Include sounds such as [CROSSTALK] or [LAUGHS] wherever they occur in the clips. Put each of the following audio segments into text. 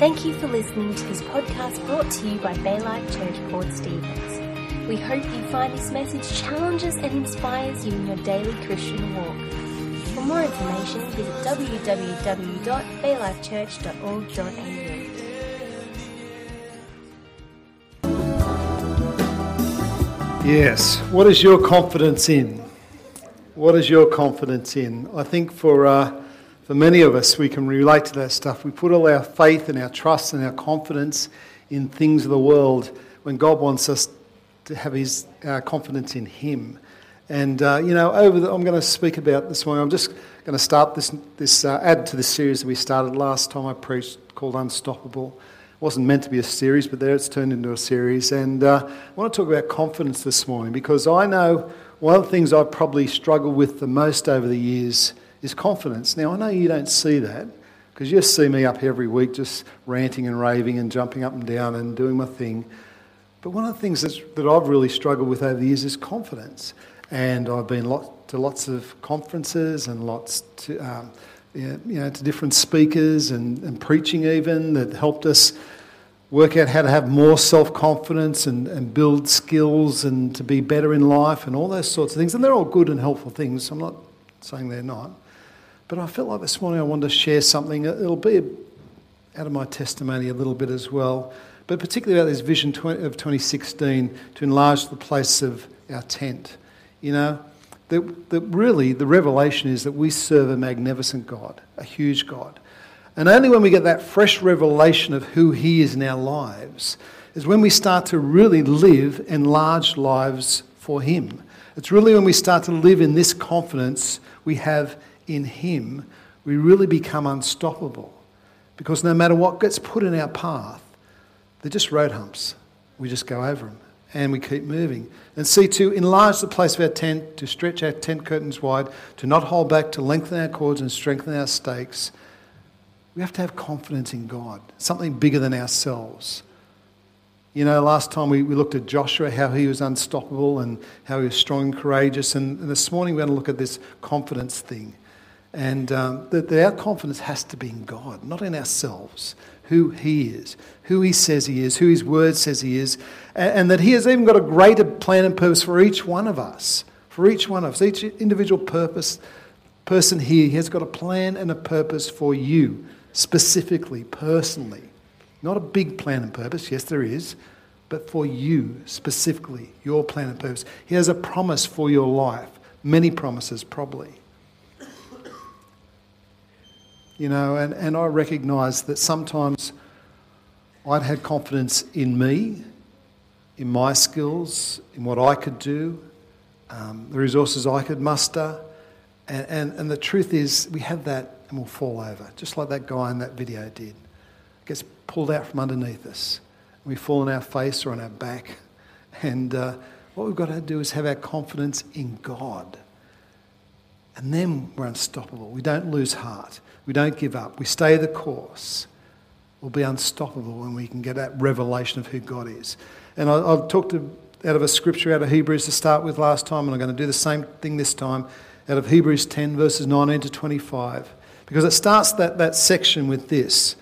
Thank you for listening to this podcast brought to you by Baylife Church Port Stephens. We hope you find this message challenges and inspires you in your daily Christian walk. For more information, visit www.baylifechurch.org.au. Yes. What is your confidence in? What is your confidence in? I think for, uh, for many of us, we can relate to that stuff. We put all our faith and our trust and our confidence in things of the world when God wants us to have his confidence in Him. And, uh, you know, over the, I'm going to speak about this morning. I'm just going to start this, this uh, add to the series that we started last time I preached called Unstoppable It wasn't meant to be a series, but there it's turned into a series. And uh, I want to talk about confidence this morning because I know one of the things I've probably struggled with the most over the years is confidence. Now, I know you don't see that because you see me up every week just ranting and raving and jumping up and down and doing my thing. But one of the things that I've really struggled with over the years is confidence. And I've been lot, to lots of conferences and lots to, um, you know, to different speakers and, and preaching even that helped us work out how to have more self confidence and, and build skills and to be better in life and all those sorts of things. And they're all good and helpful things. I'm not saying they're not. But I felt like this morning I wanted to share something. It'll be out of my testimony a little bit as well, but particularly about this vision of 2016 to enlarge the place of our tent. You know, that, that really the revelation is that we serve a magnificent God, a huge God. And only when we get that fresh revelation of who He is in our lives is when we start to really live enlarged lives for Him. It's really when we start to live in this confidence we have in Him, we really become unstoppable. Because no matter what gets put in our path, they're just road humps. We just go over them and we keep moving. And see, to enlarge the place of our tent, to stretch our tent curtains wide, to not hold back, to lengthen our cords and strengthen our stakes we have to have confidence in God, something bigger than ourselves. You know, last time we, we looked at Joshua, how he was unstoppable and how he was strong and courageous. And, and this morning we're going to look at this confidence thing. And um, that, that our confidence has to be in God, not in ourselves, who He is, who He says He is, who His Word says He is, and, and that He has even got a greater plan and purpose for each one of us, for each one of us, each individual purpose person here. He has got a plan and a purpose for you specifically, personally. Not a big plan and purpose, yes, there is, but for you specifically, your plan and purpose. He has a promise for your life, many promises, probably. You know, and, and I recognize that sometimes I'd had confidence in me, in my skills, in what I could do, um, the resources I could muster. And, and, and the truth is, we have that and we'll fall over, just like that guy in that video did. It gets pulled out from underneath us. And We fall on our face or on our back. And uh, what we've got to do is have our confidence in God. And then we're unstoppable. We don't lose heart. We don't give up. We stay the course. We'll be unstoppable when we can get that revelation of who God is. And I, have talked out of a scripture out of Hebrews to start with last time, and I'm going to do the same thing this time out of Hebrews 10, verses 19 to 25. Because it starts that, that section with this.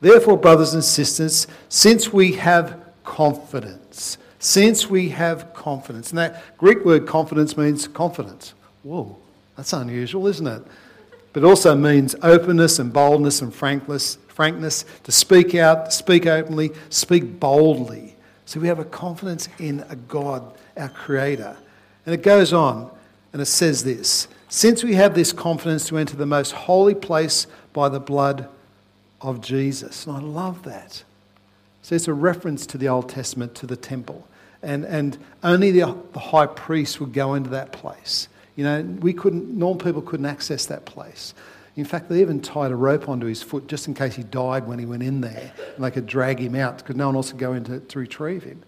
Therefore, brothers and sisters, since we have confidence, since we have confidence, and that Greek word confidence means confidence. Whoa, that's unusual, isn't it? But it also means openness and boldness and frankness, frankness to speak out, speak openly, speak boldly. So we have a confidence in a God, our Creator. And it goes on and it says this since we have this confidence to enter the most holy place by the blood of Jesus. And I love that. So it's a reference to the Old Testament, to the temple. And, and only the, the high priest would go into that place. You know, we couldn't, normal people couldn't access that place. In fact, they even tied a rope onto his foot just in case he died when he went in there. And they could drag him out because no one else could go in to, to retrieve him.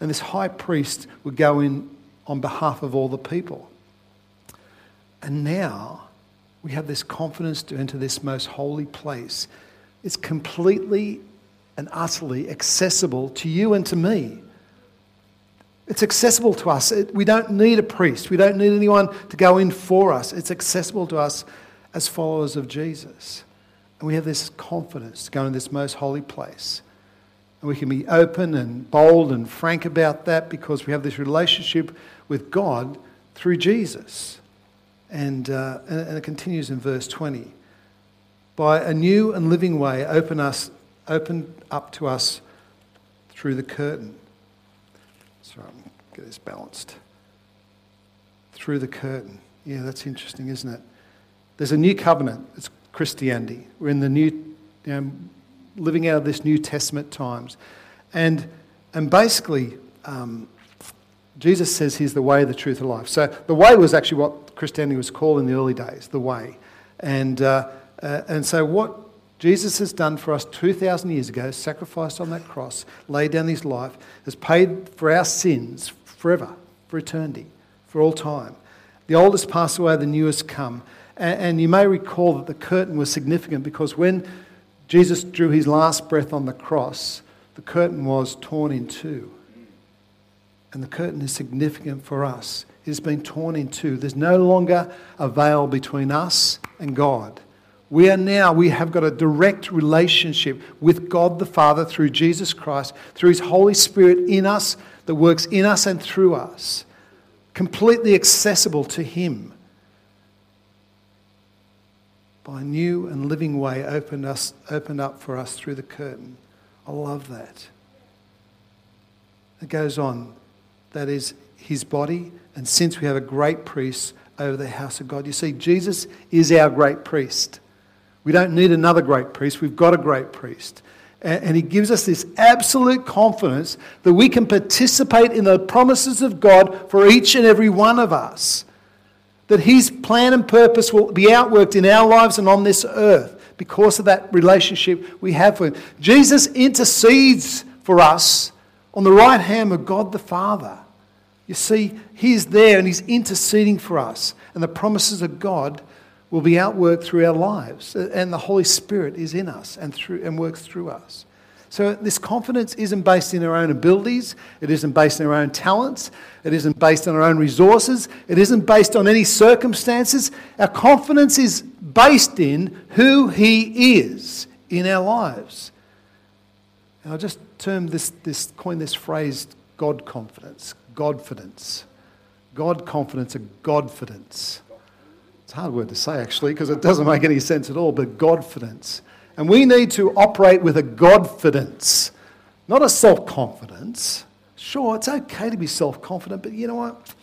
And this high priest would go in on behalf of all the people. And now we have this confidence to enter this most holy place. It's completely and utterly accessible to you and to me. It's accessible to us. we don't need a priest. We don't need anyone to go in for us. It's accessible to us as followers of Jesus. And we have this confidence to go in this most holy place. And we can be open and bold and frank about that because we have this relationship with God through Jesus. And, uh, and it continues in verse 20. By a new and living way, open, us, open up to us through the curtain. Get this balanced. Through the curtain. Yeah, that's interesting, isn't it? There's a new covenant. It's Christianity. We're in the new, you know, living out of this New Testament times. And, and basically, um, Jesus says he's the way, the truth, and life. So the way was actually what Christianity was called in the early days, the way. And, uh, uh, and so what Jesus has done for us 2,000 years ago, sacrificed on that cross, laid down his life, has paid for our sins forever, for eternity, for all time. The oldest passed away, the newest come. And, and you may recall that the curtain was significant because when Jesus drew his last breath on the cross, the curtain was torn in two. And the curtain is significant for us. It has been torn in two. There's no longer a veil between us and God. We are now, we have got a direct relationship with God the Father through Jesus Christ, through His Holy Spirit in us, that works in us and through us, completely accessible to Him by a new and living way opened, us, opened up for us through the curtain. I love that. It goes on. That is his body, and since we have a great priest over the house of God. You see, Jesus is our great priest. We don't need another great priest, we've got a great priest. And he gives us this absolute confidence that we can participate in the promises of God for each and every one of us that His plan and purpose will be outworked in our lives and on this earth because of that relationship we have with Him. Jesus intercedes for us on the right hand of God the Father. You see, He's there and He's interceding for us, and the promises of God will be outworked through our lives, and the Holy Spirit is in us and, through, and works through us. So, this confidence isn't based in our own abilities, it isn't based on our own talents, it isn't based on our own resources, it isn't based on any circumstances. Our confidence is based in who He is in our lives. And I just termed this, this coined this phrase God confidence, Godfidence. God confidence, a Godfidence. Hard word to say actually because it doesn't make any sense at all, but Godfidence. And we need to operate with a Godfidence, not a self confidence. Sure, it's okay to be self confident, but you know what?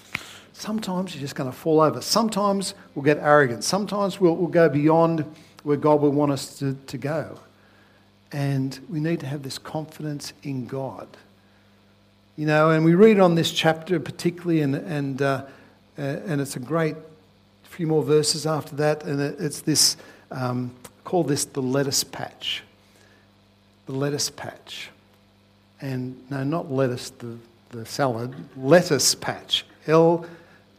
Sometimes you're just going to fall over. Sometimes we'll get arrogant. Sometimes we'll, we'll go beyond where God will want us to, to go. And we need to have this confidence in God. You know, and we read on this chapter particularly, and, and, uh, uh, and it's a great few more verses after that, and it's this um, call this the lettuce patch. The lettuce patch. And no, not lettuce, the, the salad, lettuce patch. L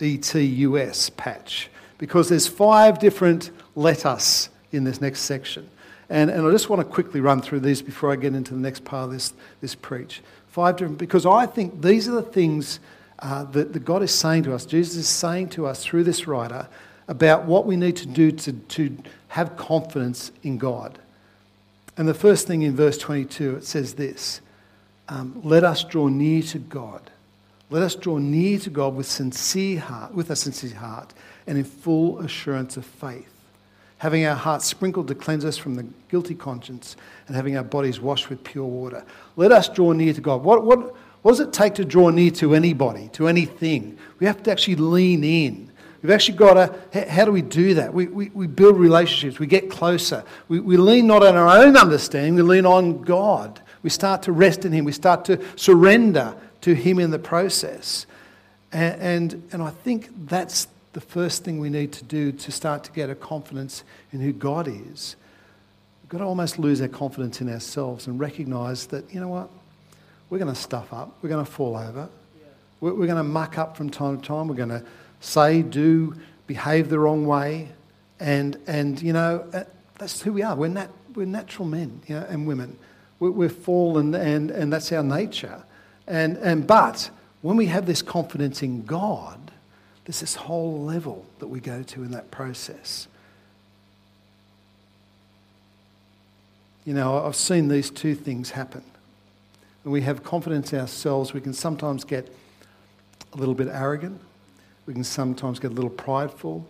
E T U S patch. Because there's five different lettuce in this next section. And, and I just want to quickly run through these before I get into the next part of this, this preach. Five different, because I think these are the things uh, that, that God is saying to us, Jesus is saying to us through this writer about what we need to do to, to have confidence in God. And the first thing in verse 22, it says this um, Let us draw near to God. Let us draw near to God with sincere heart, with a sincere heart, and in full assurance of faith, having our hearts sprinkled to cleanse us from the guilty conscience, and having our bodies washed with pure water. Let us draw near to God. What, what, what does it take to draw near to anybody, to anything? We have to actually lean in. We've actually got to, how do we do that? We, we, we build relationships, we get closer. We, we lean not on our own understanding, we lean on God. We start to rest in Him, we start to surrender to Him in the process. And, and, and I think that's the first thing we need to do to start to get a confidence in who God is. We've got to almost lose our confidence in ourselves and recognize that, you know what? We're going to stuff up. We're going to fall over. We're, we're going to muck up from time to time. We're going to say, do, behave the wrong way. And, and you know, uh, that's who we are. We're, nat- we're natural men you know, and women. We're, we're fallen, and, and that's our nature. And, and, but when we have this confidence in God, there's this whole level that we go to in that process. You know, I've seen these two things happen. When we have confidence in ourselves, we can sometimes get a little bit arrogant. We can sometimes get a little prideful.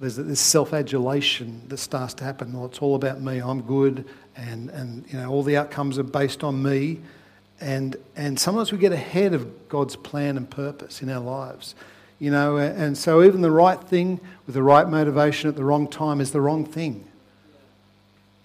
There's this self-adulation that starts to happen. Well, it's all about me. I'm good, and, and you know all the outcomes are based on me. And, and sometimes we get ahead of God's plan and purpose in our lives. You know, and so even the right thing with the right motivation at the wrong time is the wrong thing.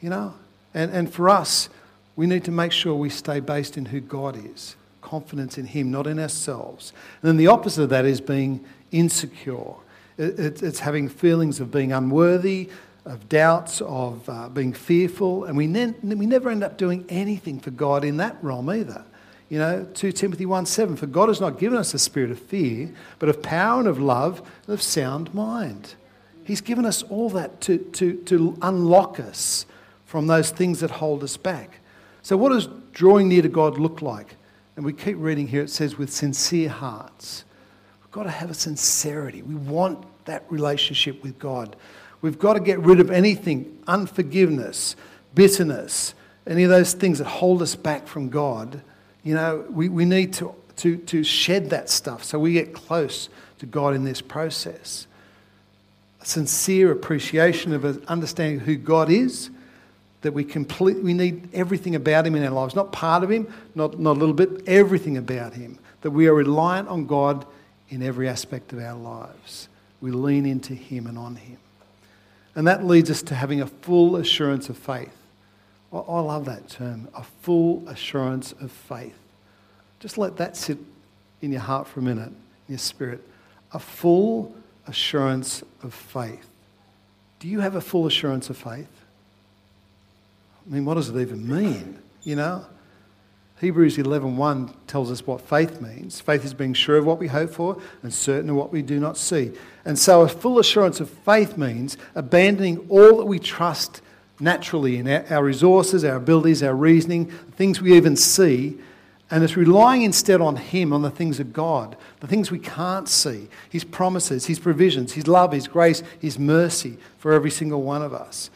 You know? And, and for us, we need to make sure we stay based in who God is, confidence in Him, not in ourselves. And then the opposite of that is being insecure. It, it, it's having feelings of being unworthy, of doubts, of uh, being fearful, and we, we never end up doing anything for God in that realm either. You know, 2 Timothy 1 7, for God has not given us a spirit of fear, but of power and of love and of sound mind. He's given us all that to, to, to unlock us from those things that hold us back. So, what does drawing near to God look like? And we keep reading here, it says, with sincere hearts. Got to have a sincerity. We want that relationship with God. We've got to get rid of anything unforgiveness, bitterness, any of those things that hold us back from God you know, we, we need to, to, to shed that stuff so we get close to God in this process. A sincere appreciation of understanding who God is, that we complete, we need everything about Him in our lives, not part of Him, not, not a little bit, everything about Him. That we are reliant on God in every aspect of our lives. We lean into Him and on Him. And that leads us to having a full assurance of faith. I love that term, a full assurance of faith. Just let that sit in your heart for a minute, in your spirit. A full assurance of faith. Do you have a full assurance of faith? I mean, what does it even mean? You know? Hebrews 11.1 tells us what faith means. Faith is being sure of what we hope for and certain of what we do not see. And so a full assurance of faith means abandoning all that we trust naturally in our resources, our abilities, our reasoning, things we even see, and it's relying instead on Him, on the things of God, the things we can't see, His promises, His provisions, His love, His grace, His mercy for every single one of us.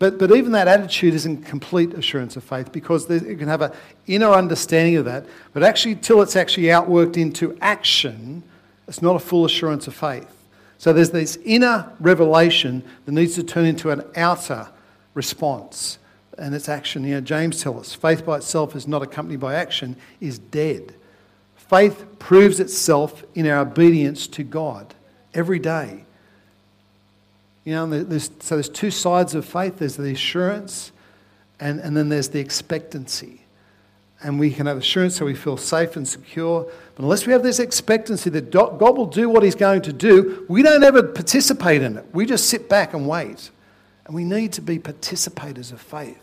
But, but even that attitude isn't complete assurance of faith because you can have an inner understanding of that, but actually, till it's actually outworked into action, it's not a full assurance of faith. So there's this inner revelation that needs to turn into an outer response and its action. You know, James tells us faith by itself is not accompanied by action, is dead. Faith proves itself in our obedience to God every day. You know, there's, so there's two sides of faith there's the assurance, and, and then there's the expectancy. And we can have assurance so we feel safe and secure. But unless we have this expectancy that God will do what He's going to do, we don't ever participate in it. We just sit back and wait. And we need to be participators of faith.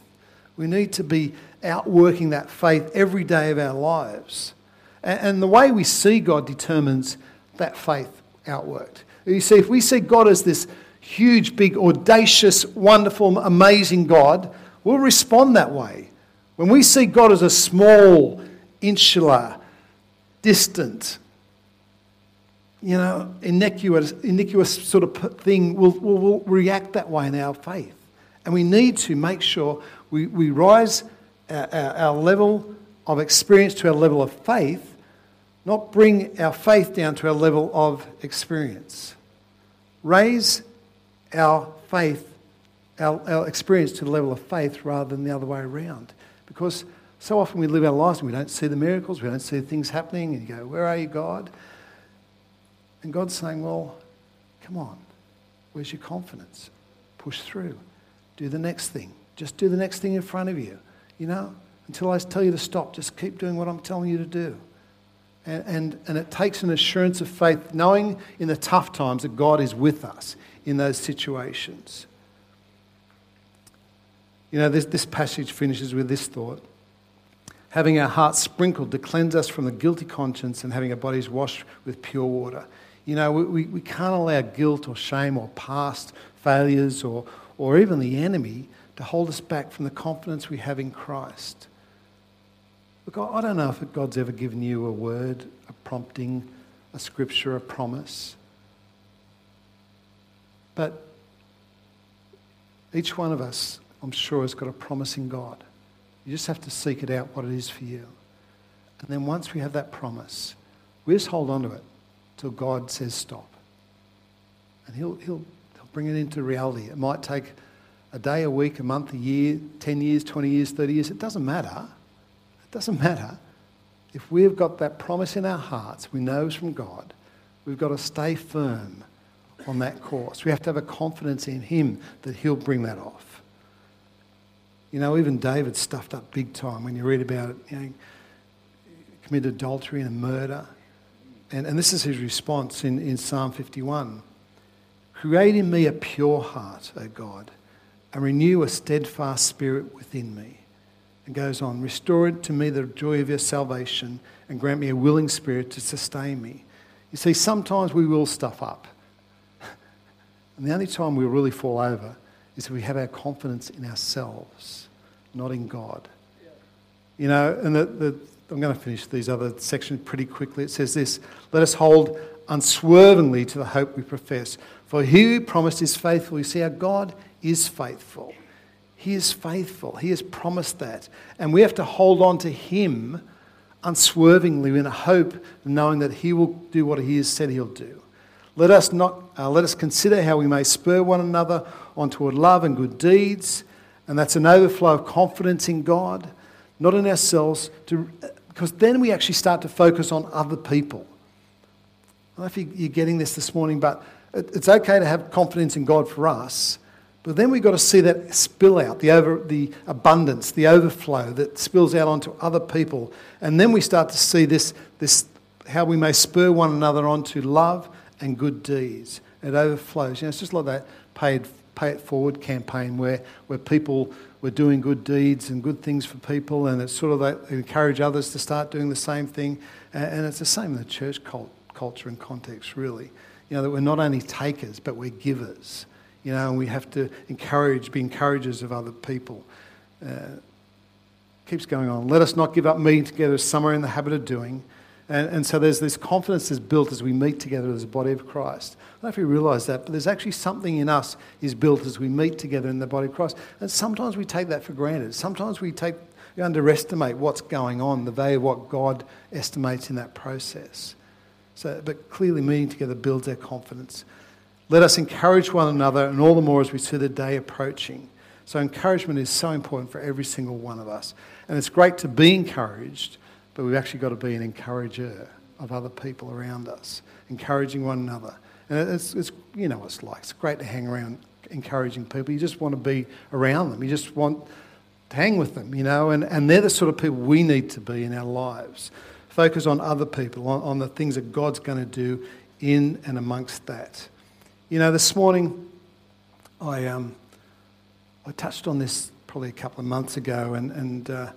We need to be outworking that faith every day of our lives. And, the way we see God determines that faith outworked. You see, if we see God as this huge, big, audacious, wonderful, amazing God, we'll respond that way. When we see God as a small, insular, distant, you know, iniquitous, innocuous sort of thing, we'll, we'll, we'll react that way in our faith. And we need to make sure we, we rise our, our, our level of experience to our level of faith, not bring our faith down to our level of experience. Raise our faith, our, our experience to the level of faith rather than the other way around. Because so often we live our lives and we don't see the miracles, we don't see things happening, and you go, Where are you, God? And God's saying, Well, come on. Where's your confidence? Push through. Do the next thing. Just do the next thing in front of you. You know, until I tell you to stop, just keep doing what I'm telling you to do. And, and, and it takes an assurance of faith, knowing in the tough times that God is with us in those situations. You know, this, this passage finishes with this thought having our hearts sprinkled to cleanse us from the guilty conscience and having our bodies washed with pure water. You know, we, we, we can't allow guilt or shame or past failures or, or even the enemy to hold us back from the confidence we have in Christ. Look, I don't know if God's ever given you a word, a prompting, a scripture, a promise. But each one of us, I'm sure, has got a promise in God. You just have to seek it out what it is for you. And then once we have that promise, we just hold on to it till God says stop. And he'll, he'll, he'll bring it into reality. It might take a day, a week, a month, a year, 10 years, 20 years, 30 years. It doesn't matter. It doesn't matter. If we've got that promise in our hearts, we know it's from God, we've got to stay firm on that course. We have to have a confidence in Him that He'll bring that off. You know, even David stuffed up big time when you read about it. You know, committed adultery and murder. And, and this is his response in, in Psalm 51 Create in me a pure heart, O God, and renew a steadfast spirit within me. And goes on, Restore it to me the joy of your salvation and grant me a willing spirit to sustain me. You see, sometimes we will stuff up. And the only time we really fall over is if we have our confidence in ourselves, not in God. You know, and the, the, I'm going to finish these other sections pretty quickly. It says this Let us hold unswervingly to the hope we profess. For he who promised is faithful. You see, our God is faithful. He is faithful. He has promised that. And we have to hold on to him unswervingly in a hope, knowing that he will do what he has said he'll do. Let us, not, uh, let us consider how we may spur one another on toward love and good deeds. And that's an overflow of confidence in God, not in ourselves, to, because then we actually start to focus on other people. I don't know if you're getting this this morning, but it's okay to have confidence in God for us, but then we've got to see that spill out, the, over, the abundance, the overflow that spills out onto other people. And then we start to see this, this how we may spur one another on to love and good deeds. It overflows. You know, it's just like that paid pay it forward campaign where, where people were doing good deeds and good things for people, and it's sort of that encourage others to start doing the same thing. And, and it's the same in the church cult, culture and context, really. You know, that we're not only takers, but we're givers. You know, and we have to encourage, be encouragers of other people. Uh, keeps going on. Let us not give up meeting together as some are in the habit of doing and, and so there's this confidence that's built as we meet together as a body of Christ. I don't know if you realise that, but there's actually something in us is built as we meet together in the body of Christ. And sometimes we take that for granted. Sometimes we take we underestimate what's going on, the value of what God estimates in that process. So, but clearly, meeting together builds our confidence. Let us encourage one another, and all the more as we see the day approaching. So, encouragement is so important for every single one of us. And it's great to be encouraged, but we've actually got to be an encourager of other people around us, encouraging one another. And it's, it's you know it's like. It's great to hang around encouraging people. You just want to be around them. You just want to hang with them, you know, and, and they're the sort of people we need to be in our lives. Focus on other people, on, on the things that God's going to do in and amongst that. You know, this morning I, um, I touched on this probably a couple of months ago, and, and uh,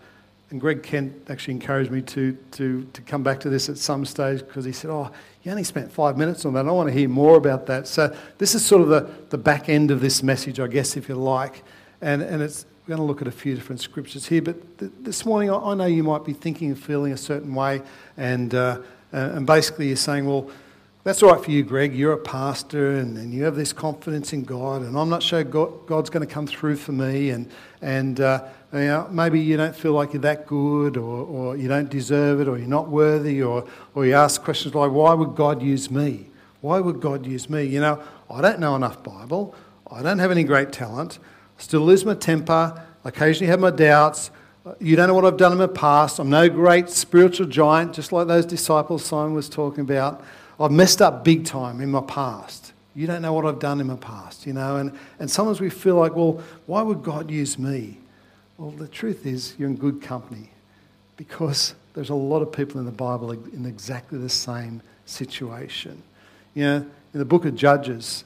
and Greg Kent actually encouraged me to, to, to come back to this at some stage because he said, Oh, you only spent five minutes on that. I want to hear more about that. So, this is sort of the, the back end of this message, I guess, if you like. And, and it's, we're going to look at a few different scriptures here. But th- this morning, I, I, know you might be thinking and feeling a certain way. And, uh, and basically, you're saying, Well, that's all right for you, Greg. You're a pastor and, and you have this confidence in God, and I'm not sure God, God's going to come through for me. And, and uh, you know, maybe you don't feel like you're that good, or, or you don't deserve it, or you're not worthy, or, or you ask questions like, why would God use me? Why would God use me? You know, I don't know enough Bible. I don't have any great talent. I still lose my temper. I occasionally have my doubts. You don't know what I've done in my past. I'm no great spiritual giant, just like those disciples Simon was talking about. I've messed up big time in my past. You don't know what I've done in my past, you know. And, and sometimes we feel like, well, why would God use me? Well, the truth is, you're in good company because there's a lot of people in the Bible in exactly the same situation. You know, in the book of Judges,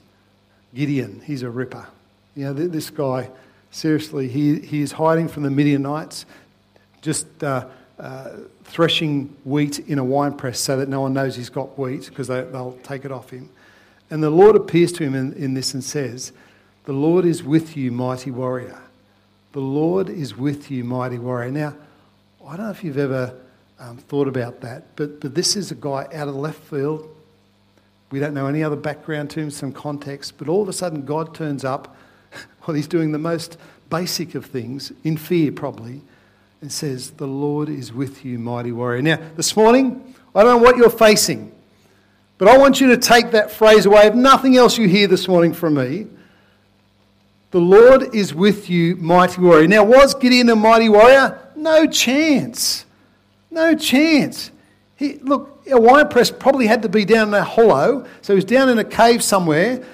Gideon, he's a ripper. You know, this guy, seriously, he, he is hiding from the Midianites, just uh, uh, threshing wheat in a wine press so that no one knows he's got wheat because they, they'll take it off him. And the Lord appears to him in, in this and says, The Lord is with you, mighty warrior. The Lord is with you, mighty warrior. Now, I don't know if you've ever um, thought about that, but, but this is a guy out of left field. We don't know any other background to him, some context, but all of a sudden God turns up [LAUGHS] while he's doing the most basic of things, in fear probably, and says, The Lord is with you, mighty warrior. Now, this morning, I don't know what you're facing, but I want you to take that phrase away. If nothing else you hear this morning from me, the Lord is with you, mighty warrior. Now, was Gideon a mighty warrior? No chance. No chance. He, look, a wine press probably had to be down in a hollow, so he was down in a cave somewhere,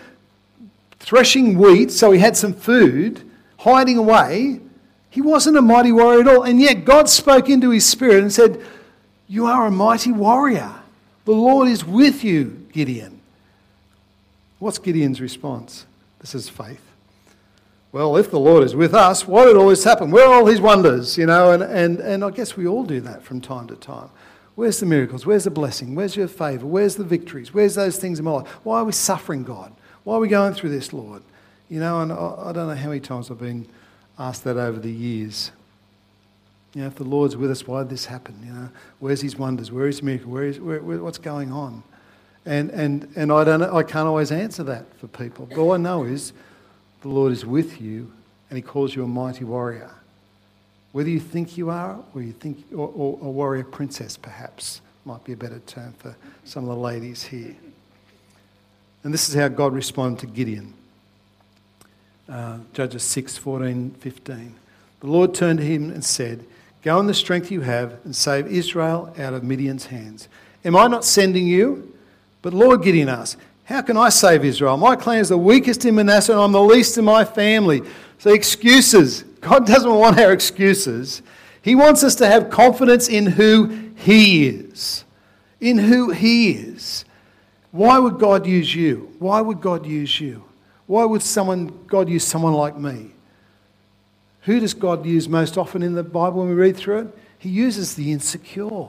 threshing wheat, so he had some food, hiding away. He wasn't a mighty warrior at all. And yet God spoke into his spirit and said, You are a mighty warrior. The Lord is with you, Gideon. What's Gideon's response? This is faith. Well, if the Lord is with us, why did all this happen? Where are all his wonders? You know, and, and, and I guess we all do that from time to time. Where's the miracles? Where's the blessing? Where's your favor? Where's the victories? Where's those things in my life? Why are we suffering, God? Why are we going through this, Lord? You know, and I, I don't know how many times I've been asked that over the years. You know, if the Lord's with us, why did this happen? You know, where's His wonders? Where is His miracle? Where is, where, where, what's going on? And, and, and I, don't, I can't always answer that for people. But all I know is the Lord is with you and He calls you a mighty warrior. Whether you think you are or you think, or, or a warrior princess, perhaps, might be a better term for some of the ladies here. And this is how God responded to Gideon. Uh, Judges 6 14, 15. The Lord turned to him and said, Go in the strength you have and save Israel out of Midian's hands. Am I not sending you? But Lord Gideon asked, How can I save Israel? My clan is the weakest in Manasseh and I'm the least in my family. So, excuses. God doesn't want our excuses. He wants us to have confidence in who He is. In who He is. Why would God use you? Why would God use you? Why would someone, God use someone like me? Who does God use most often in the Bible when we read through it? He uses the insecure.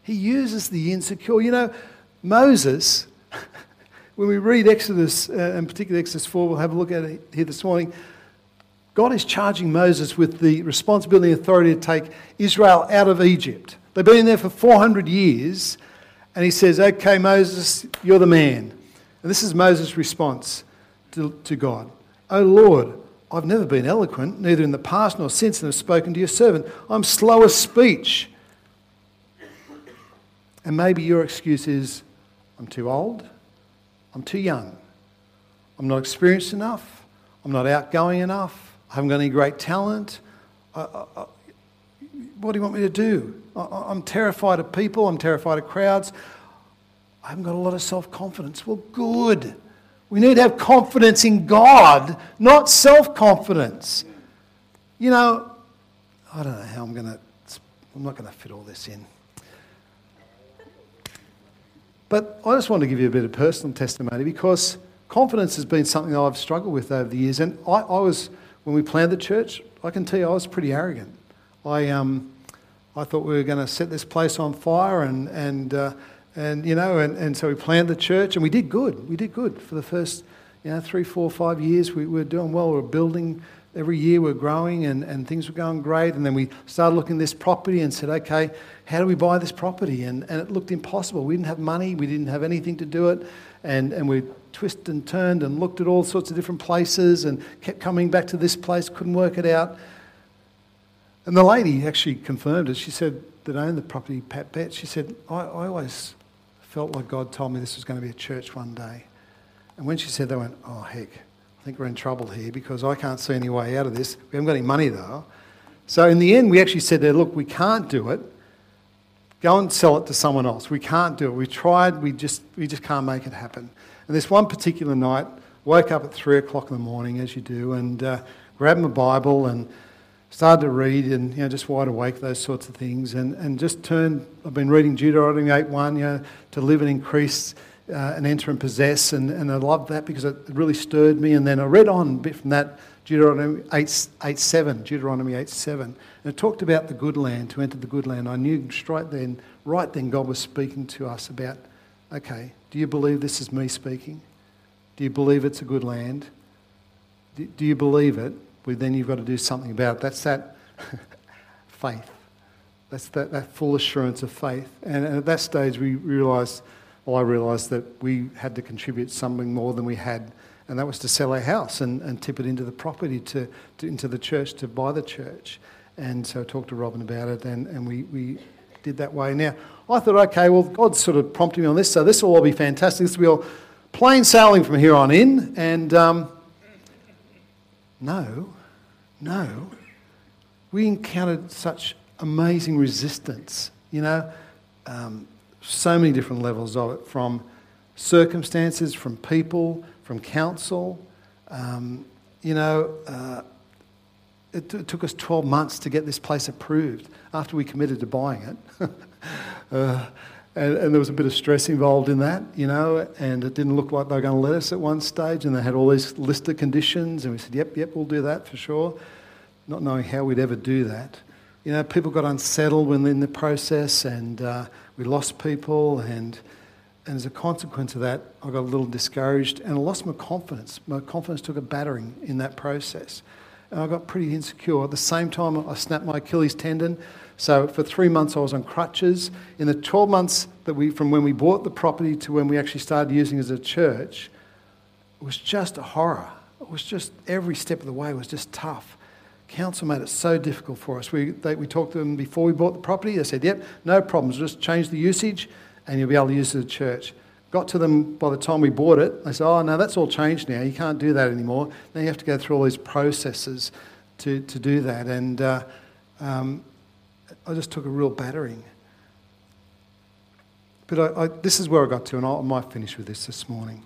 He uses the insecure. You know, Moses, [LAUGHS] when we read Exodus, uh, and particularly Exodus 4, we'll have a look at it here this morning. God is charging Moses with the responsibility and authority to take Israel out of Egypt. They've been there for 400 years, and he says, Okay, Moses, you're the man. And this is Moses' response to, to God. Oh Lord, I've never been eloquent, neither in the past nor since, and have spoken to your servant. I'm slow of speech. And maybe your excuse is, I'm too old, I'm too young, I'm not experienced enough, I'm not outgoing enough, I haven't got any great talent. I, I, I, what do you want me to do? I'm terrified of people, I'm terrified of crowds. I haven't got a lot of self confidence. Well, good. We need to have confidence in God, not self confidence. You know, I don't know how I'm going to, I'm not going to fit all this in. But I just want to give you a bit of personal testimony because confidence has been something I've struggled with over the years. And I, I was, when we planned the church, I can tell you I was pretty arrogant. I, um, I thought we were going to set this place on fire and, and uh, and, you know, and, and so we planned the church and we did good. We did good for the first, you know, three, four, five years. We, we were doing well. We were building every year. We are growing and, and things were going great. And then we started looking at this property and said, okay, how do we buy this property? And, and it looked impossible. We didn't have money. We didn't have anything to do it. And, and we twisted and turned and looked at all sorts of different places and kept coming back to this place, couldn't work it out. And the lady actually confirmed it. She said, that owned the property, Pat Bet, she said, I, I always felt like God told me this was going to be a church one day. And when she said that, I went, oh, heck, I think we're in trouble here because I can't see any way out of this. We haven't got any money, though. So in the end, we actually said there, look, we can't do it. Go and sell it to someone else. We can't do it. We tried, we just, we just can't make it happen. And this one particular night, woke up at three o'clock in the morning, as you do, and uh, grabbed my Bible and started to read and you know just wide awake those sorts of things and, and just turned i've been reading deuteronomy 8.1 you know to live and increase uh, and enter and possess and, and i loved that because it really stirred me and then i read on a bit from that deuteronomy 8, 8 7 deuteronomy 8 7 and it talked about the good land to enter the good land. I knew straight then right then god was speaking to us about okay do you believe this is me speaking? Do you believe it's a good land? Do, do you believe it well, then you've got to do something about it. That's that [LAUGHS] faith. That's that, that full assurance of faith. And at that stage, we realised, well, I realised that we had to contribute something more than we had, and that was to sell our house and, and tip it into the property, to, to, into the church, to buy the church. And so I talked to Robin about it, and, and we, we did that way. Now, I thought, okay, well, God's sort of prompting me on this, so this will all be fantastic. This will be all plain sailing from here on in. And um, no, no, we encountered such amazing resistance, you know, um, so many different levels of it from circumstances, from people, from council. Um, you know, uh, it, t- it, took us 12 months to get this place approved after we committed to buying it. [LAUGHS] uh, and, and, there was a bit of stress involved in that, you know, and it didn't look like they were going to let us at one stage. And they had all these list of conditions, and we said, yep, yep, we'll do that for sure, not knowing how we'd ever do that. You know, people got unsettled when in the process, and uh, we lost people, and, and as a consequence of that, I got a little discouraged and I lost my confidence. My confidence took a battering in that process. And I got pretty insecure. At the same time, I snapped my Achilles tendon. So for three months, I was on crutches. In the 12 months that we, from when we bought the property to when we actually started using it as a church, it was just a horror. It was just every step of the way was just tough. Council made it so difficult for us. We, they, we talked to them before we bought the property. They said, yep, no problems, just change the usage and you'll be able to use it as a church. Got to them by the time we bought it. They said, oh, no, that's all changed now. You can't do that anymore. Now you have to go through all these processes to, to do that. And uh, um, I just took a real battering. But I, I, this is where I got to, and I, might finish with this this morning.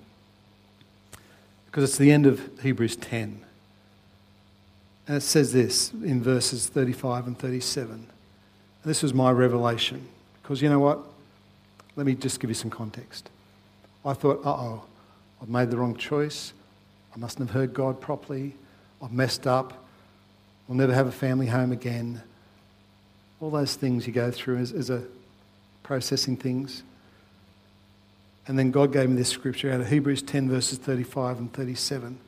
Because it's the end of Hebrews 10. And it says this in verses 35 and 37. And this was my revelation. Because you know what? Let me just give you some context. I thought, uh oh, I've made the wrong choice. I mustn't have heard God properly. I've messed up. We'll never have a family home again. All those things you go through as, as a processing things. And then God gave me this scripture out of Hebrews 10, verses 35 and 37.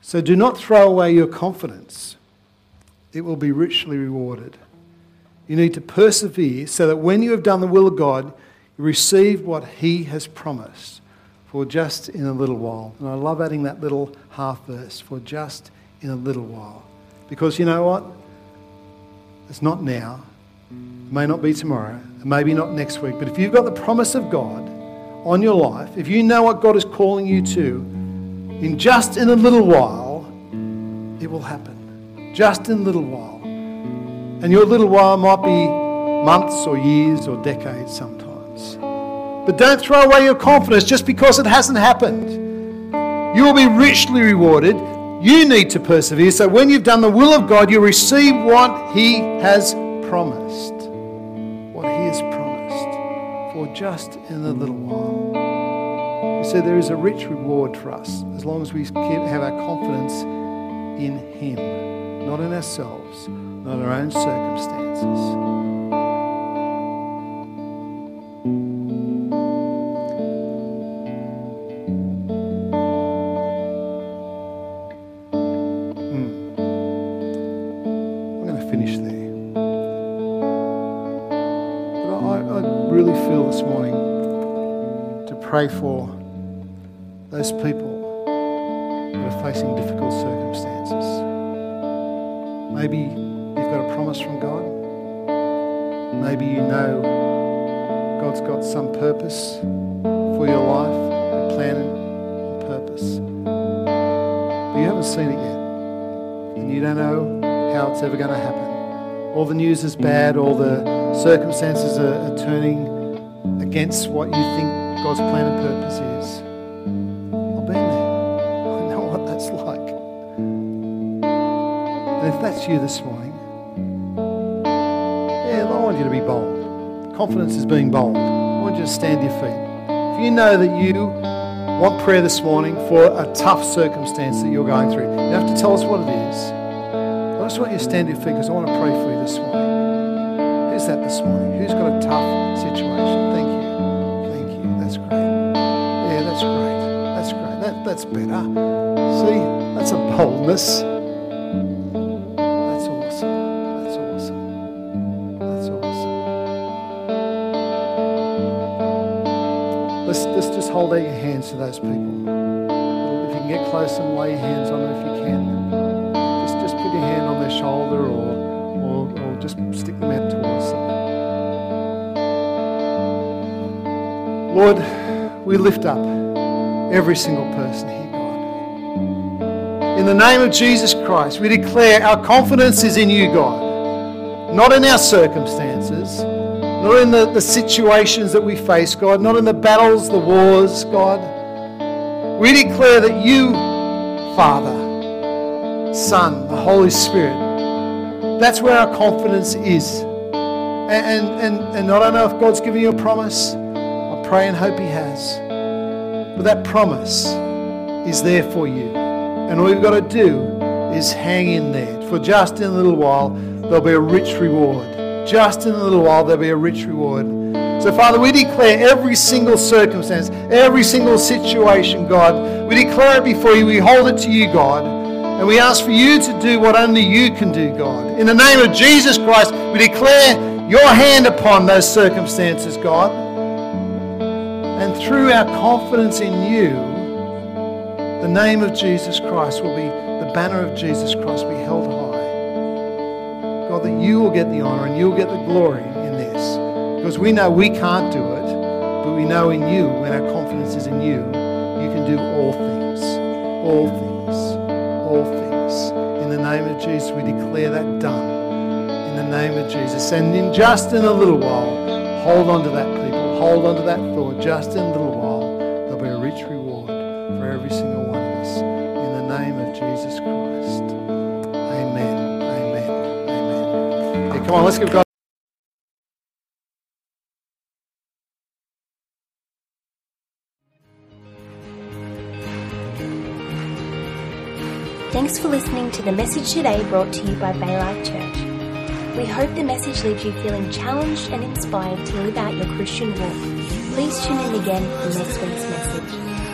So do not throw away your confidence, it will be richly rewarded. You need to persevere so that when you have done the will of God, you receive what He has promised for just in a little while. And I love adding that little half verse for just in a little while. Because you know what? It's not now, it may not be tomorrow, maybe not next week, but if you've got the promise of God on your life, if you know what God is calling you to, in just in a little while, it will happen. Just in a little while. And your little while might be months or years or decades sometimes. But don't throw away your confidence just because it hasn't happened. You will be richly rewarded. You need to persevere. So when you've done the will of God, you receive what He has promised. What He has promised for just in a little while. So there is a rich reward for us as long as we have our confidence in Him, not in ourselves, not in our own circumstances. Pray for those people that are facing difficult circumstances. Maybe you've got a promise from God. Maybe you know God's got some purpose for your life, a plan and purpose. But you haven't seen it yet. And you don't know how it's ever going to happen. All the news is bad, all the circumstances are, are turning against what you think God's plan and purpose is. I've been there. I know what that's like. And if that's you this morning, yeah, I want you to be bold. Confidence is being bold. I want you to stand your feet. If you know that you want prayer this morning for a tough circumstance that you're going through, you have to tell us what it is. I just want you to stand your feet because I want to pray for you this morning. Who's that this morning? Who's got a tough situation? That's better. See, that's a boldness. That's awesome. That's awesome. That's awesome. Let's, let's just hold out your hands to those people. If you can get close and lay your hands on them if you can. Just, just put your hand on their shoulder or and just stick them out towards them. Lord, we lift up every single person here, God. In the name of Jesus Christ, we declare our confidence is in you, God, not in our circumstances, not in the, the situations that we face, God, not in the battles, the wars, God. We declare that you, Father, Son, the Holy Spirit, that's where our confidence is. And, and, and I don't know if God's given you a promise. I pray and hope He has. But that promise is there for you. And all you've got to do is hang in there. For just in a little while, there'll be a rich reward. Just in a little while, there'll be a rich reward. So, Father, we declare every single circumstance, every single situation, God, we declare it before you. We hold it to you, God. And we ask for you to do what only you can do, God. In the name of Jesus Christ, we declare your hand upon those circumstances, God. And through our confidence in you, the name of Jesus Christ will be, the banner of Jesus Christ be held high. God, that you will get the honor and you'll get the glory in this. Because we know we can't do it, but we know in you, when our confidence is in you, you can do all things. All things. All things. In the name of Jesus, we declare that done. In the name of Jesus. And in just in a little while, hold on to that, people. Hold on to that thought. Just in a little while, there'll be a rich reward for every single one of us. In the name of Jesus Christ. Amen. Amen. Amen. Okay, come on, let's give God. Thanks for listening to the message today brought to you by Baylife Church. We hope the message leaves you feeling challenged and inspired to live out your Christian walk. Please tune in again for next week's message.